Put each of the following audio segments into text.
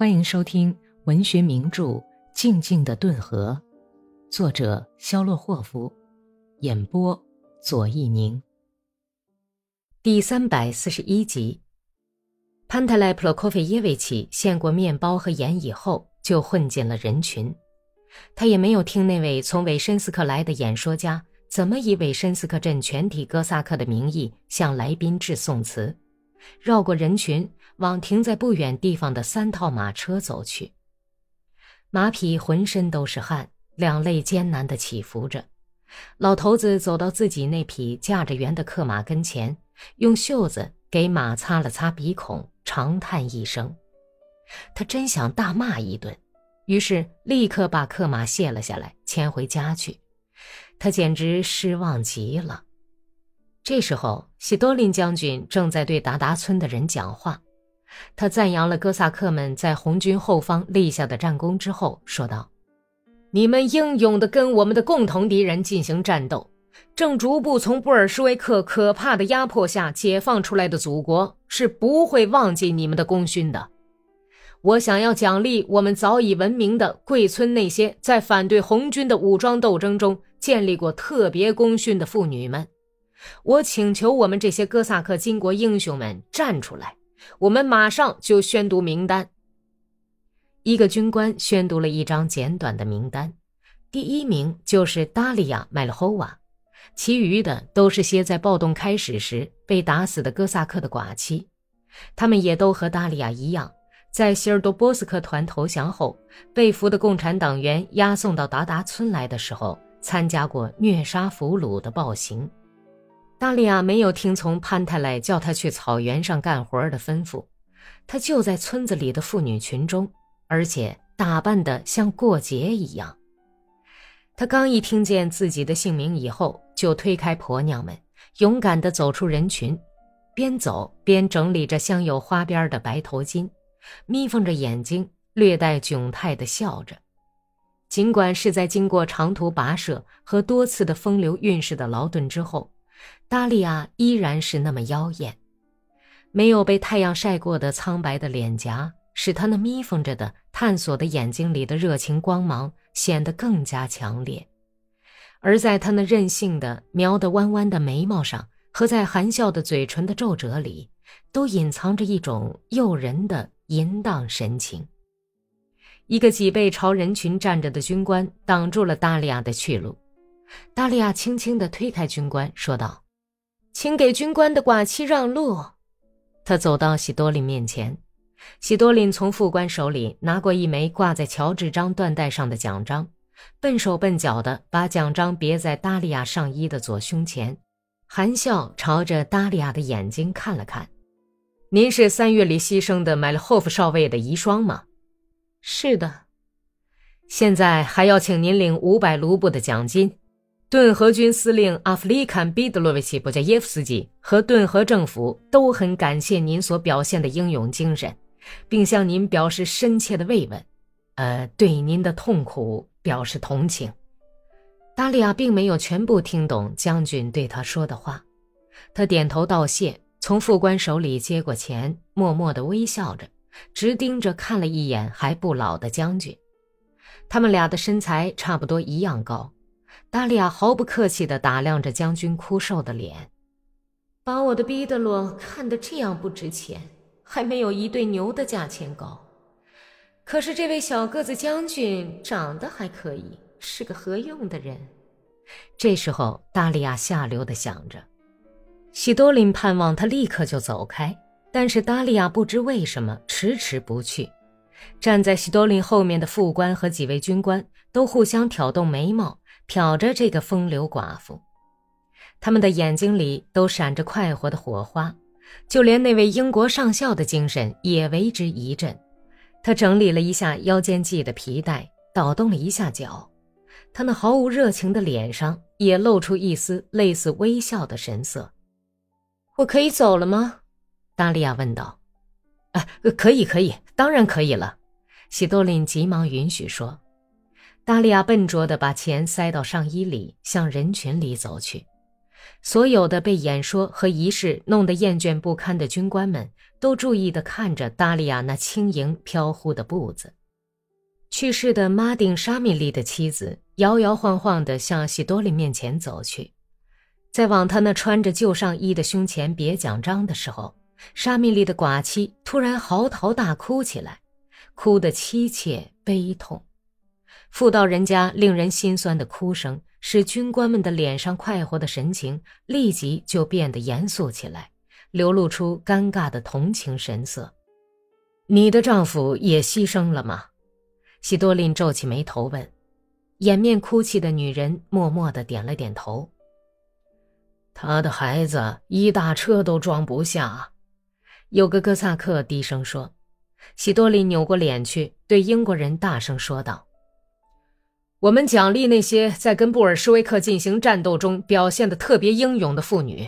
欢迎收听文学名著《静静的顿河》，作者肖洛霍夫，演播左一宁。第三百四十一集，潘特莱普洛科菲耶维奇献过面包和盐以后，就混进了人群。他也没有听那位从韦申斯克来的演说家怎么以韦申斯克镇全体哥萨克的名义向来宾致颂词，绕过人群。往停在不远地方的三套马车走去。马匹浑身都是汗，两肋艰难地起伏着。老头子走到自己那匹驾着辕的客马跟前，用袖子给马擦了擦鼻孔，长叹一声。他真想大骂一顿，于是立刻把客马卸了下来，牵回家去。他简直失望极了。这时候，喜多林将军正在对达达村的人讲话。他赞扬了哥萨克们在红军后方立下的战功之后，说道：“你们英勇地跟我们的共同敌人进行战斗，正逐步从布尔什维克可怕的压迫下解放出来的祖国是不会忘记你们的功勋的。我想要奖励我们早已闻名的贵村那些在反对红军的武装斗争中建立过特别功勋的妇女们。我请求我们这些哥萨克巾帼英雄们站出来。”我们马上就宣读名单。一个军官宣读了一张简短的名单，第一名就是达利亚·麦勒霍瓦，其余的都是些在暴动开始时被打死的哥萨克的寡妻。他们也都和达利亚一样，在希尔多波斯克团投降后，被俘的共产党员押送到达达村来的时候，参加过虐杀俘虏的暴行。达利亚没有听从潘太莱叫他去草原上干活的吩咐，他就在村子里的妇女群中，而且打扮得像过节一样。他刚一听见自己的姓名以后，就推开婆娘们，勇敢地走出人群，边走边整理着镶有花边的白头巾，眯缝着眼睛，略带窘态地笑着。尽管是在经过长途跋涉和多次的风流韵事的劳顿之后。达利亚依然是那么妖艳，没有被太阳晒过的苍白的脸颊，使她那眯缝着的探索的眼睛里的热情光芒显得更加强烈，而在她那任性的描得弯弯的眉毛上，和在含笑的嘴唇的皱褶里，都隐藏着一种诱人的淫荡神情。一个脊背朝人群站着的军官挡住了达利亚的去路，达利亚轻轻地推开军官，说道。请给军官的寡妻让路。他走到喜多林面前，喜多林从副官手里拿过一枚挂在乔治章缎带上的奖章，笨手笨脚的把奖章别在达利亚上衣的左胸前，含笑朝着达利亚的眼睛看了看。您是三月里牺牲的买了霍夫少尉的遗孀吗？是的。现在还要请您领五百卢布的奖金。顿河军司令阿弗里坎·彼得洛维奇·布加耶夫斯基和顿河政府都很感谢您所表现的英勇精神，并向您表示深切的慰问，呃，对您的痛苦表示同情。达利亚并没有全部听懂将军对他说的话，他点头道谢，从副官手里接过钱，默默地微笑着，直盯着看了一眼还不老的将军。他们俩的身材差不多一样高。达利亚毫不客气地打量着将军枯瘦的脸，把我的毕德罗看得这样不值钱，还没有一对牛的价钱高。可是这位小个子将军长得还可以，是个合用的人。这时候，达利亚下流地想着，西多林盼望他立刻就走开，但是达利亚不知为什么迟迟不去。站在西多林后面的副官和几位军官都互相挑动眉毛。瞟着这个风流寡妇，他们的眼睛里都闪着快活的火花，就连那位英国上校的精神也为之一振。他整理了一下腰间系的皮带，倒动了一下脚，他那毫无热情的脸上也露出一丝类似微笑的神色。“我可以走了吗？”达利亚问道。“啊，可以，可以，当然可以了。”喜多林急忙允许说。达利亚笨拙地把钱塞到上衣里，向人群里走去。所有的被演说和仪式弄得厌倦不堪的军官们，都注意地看着达利亚那轻盈飘忽的步子。去世的马丁·沙米利的妻子摇摇晃晃地向西多利面前走去，在往他那穿着旧上衣的胸前别奖章的时候，沙米利的寡妻突然嚎啕大哭起来，哭得凄切悲痛。妇道人家令人心酸的哭声，使军官们的脸上快活的神情立即就变得严肃起来，流露出尴尬的同情神色。你的丈夫也牺牲了吗？西多林皱起眉头问：“掩面哭泣的女人默默的点了点头。他的孩子一大车都装不下。”有个哥萨克低声说。西多林扭过脸去，对英国人大声说道：“我们奖励那些在跟布尔什维克进行战斗中表现的特别英勇的妇女，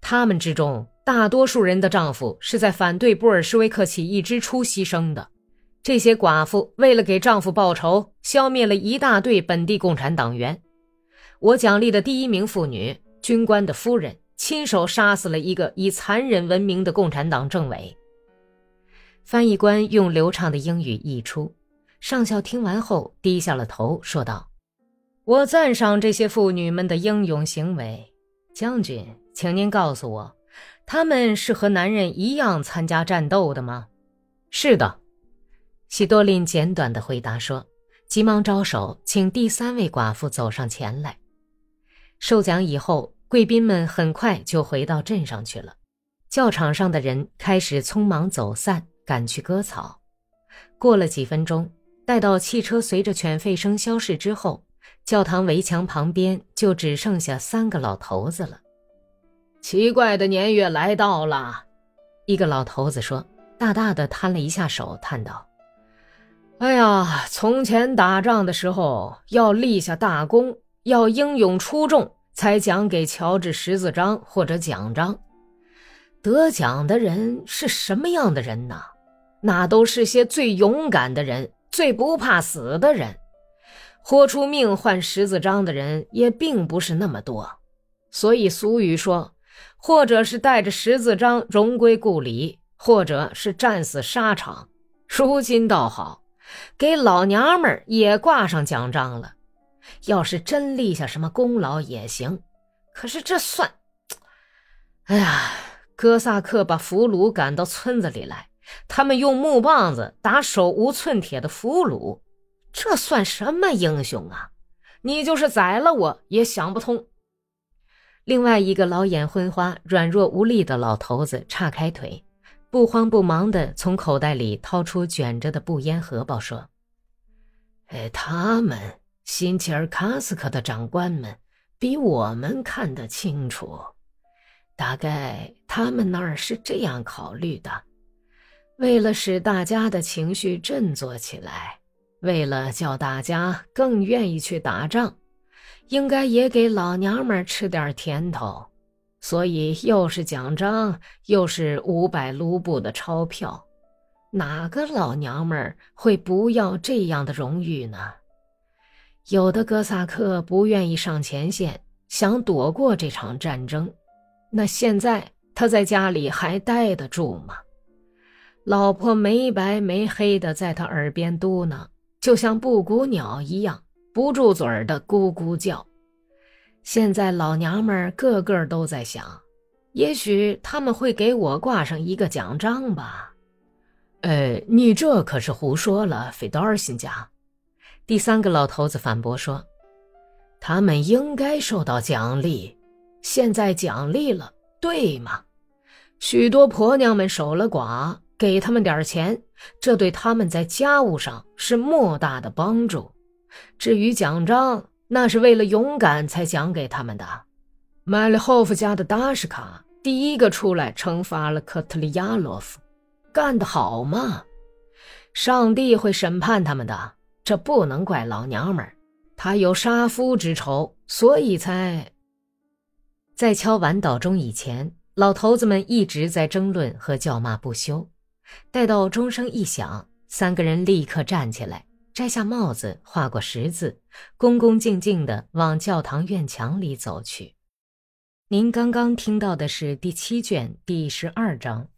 她们之中大多数人的丈夫是在反对布尔什维克起义之初牺牲的。”这些寡妇为了给丈夫报仇，消灭了一大队本地共产党员。我奖励的第一名妇女，军官的夫人，亲手杀死了一个以残忍闻名的共产党政委。翻译官用流畅的英语译出，上校听完后低下了头，说道：“我赞赏这些妇女们的英勇行为。将军，请您告诉我，他们是和男人一样参加战斗的吗？”“是的。”西多林简短的回答说，急忙招手，请第三位寡妇走上前来。授奖以后，贵宾们很快就回到镇上去了。教场上的人开始匆忙走散，赶去割草。过了几分钟，待到汽车随着犬吠声消逝之后，教堂围墙旁边就只剩下三个老头子了。奇怪的年月来到了，一个老头子说，大大的摊了一下手，叹道。哎呀，从前打仗的时候要立下大功，要英勇出众，才奖给乔治十字章或者奖章。得奖的人是什么样的人呢？那都是些最勇敢的人，最不怕死的人。豁出命换十字章的人也并不是那么多。所以俗语说，或者是带着十字章荣归故里，或者是战死沙场。如今倒好。给老娘们也挂上奖章了，要是真立下什么功劳也行。可是这算……哎呀，哥萨克把俘虏赶到村子里来，他们用木棒子打手无寸铁的俘虏，这算什么英雄啊？你就是宰了我也想不通。另外一个老眼昏花、软弱无力的老头子岔开腿。不慌不忙地从口袋里掏出卷着的布烟荷包，说：“哎，他们辛奇尔卡斯克的长官们比我们看得清楚。大概他们那儿是这样考虑的：为了使大家的情绪振作起来，为了叫大家更愿意去打仗，应该也给老娘们吃点甜头。”所以又是奖章，又是五百卢布的钞票，哪个老娘们会不要这样的荣誉呢？有的哥萨克不愿意上前线，想躲过这场战争，那现在他在家里还待得住吗？老婆没白没黑的在他耳边嘟囔，就像布谷鸟一样，不住嘴儿的咕咕叫。现在老娘们个个都在想，也许他们会给我挂上一个奖章吧？呃，你这可是胡说了，费德尔辛家。第三个老头子反驳说：“他们应该受到奖励，现在奖励了，对吗？许多婆娘们守了寡，给他们点钱，这对他们在家务上是莫大的帮助。至于奖章，”那是为了勇敢才奖给他们的。麦利霍夫家的达什卡第一个出来惩罚了科特里亚洛夫，干得好嘛！上帝会审判他们的，这不能怪老娘们儿，她有杀夫之仇，所以才……在敲完岛钟以前，老头子们一直在争论和叫骂不休。待到钟声一响，三个人立刻站起来。摘下帽子，画过十字，恭恭敬敬地往教堂院墙里走去。您刚刚听到的是第七卷第十二章。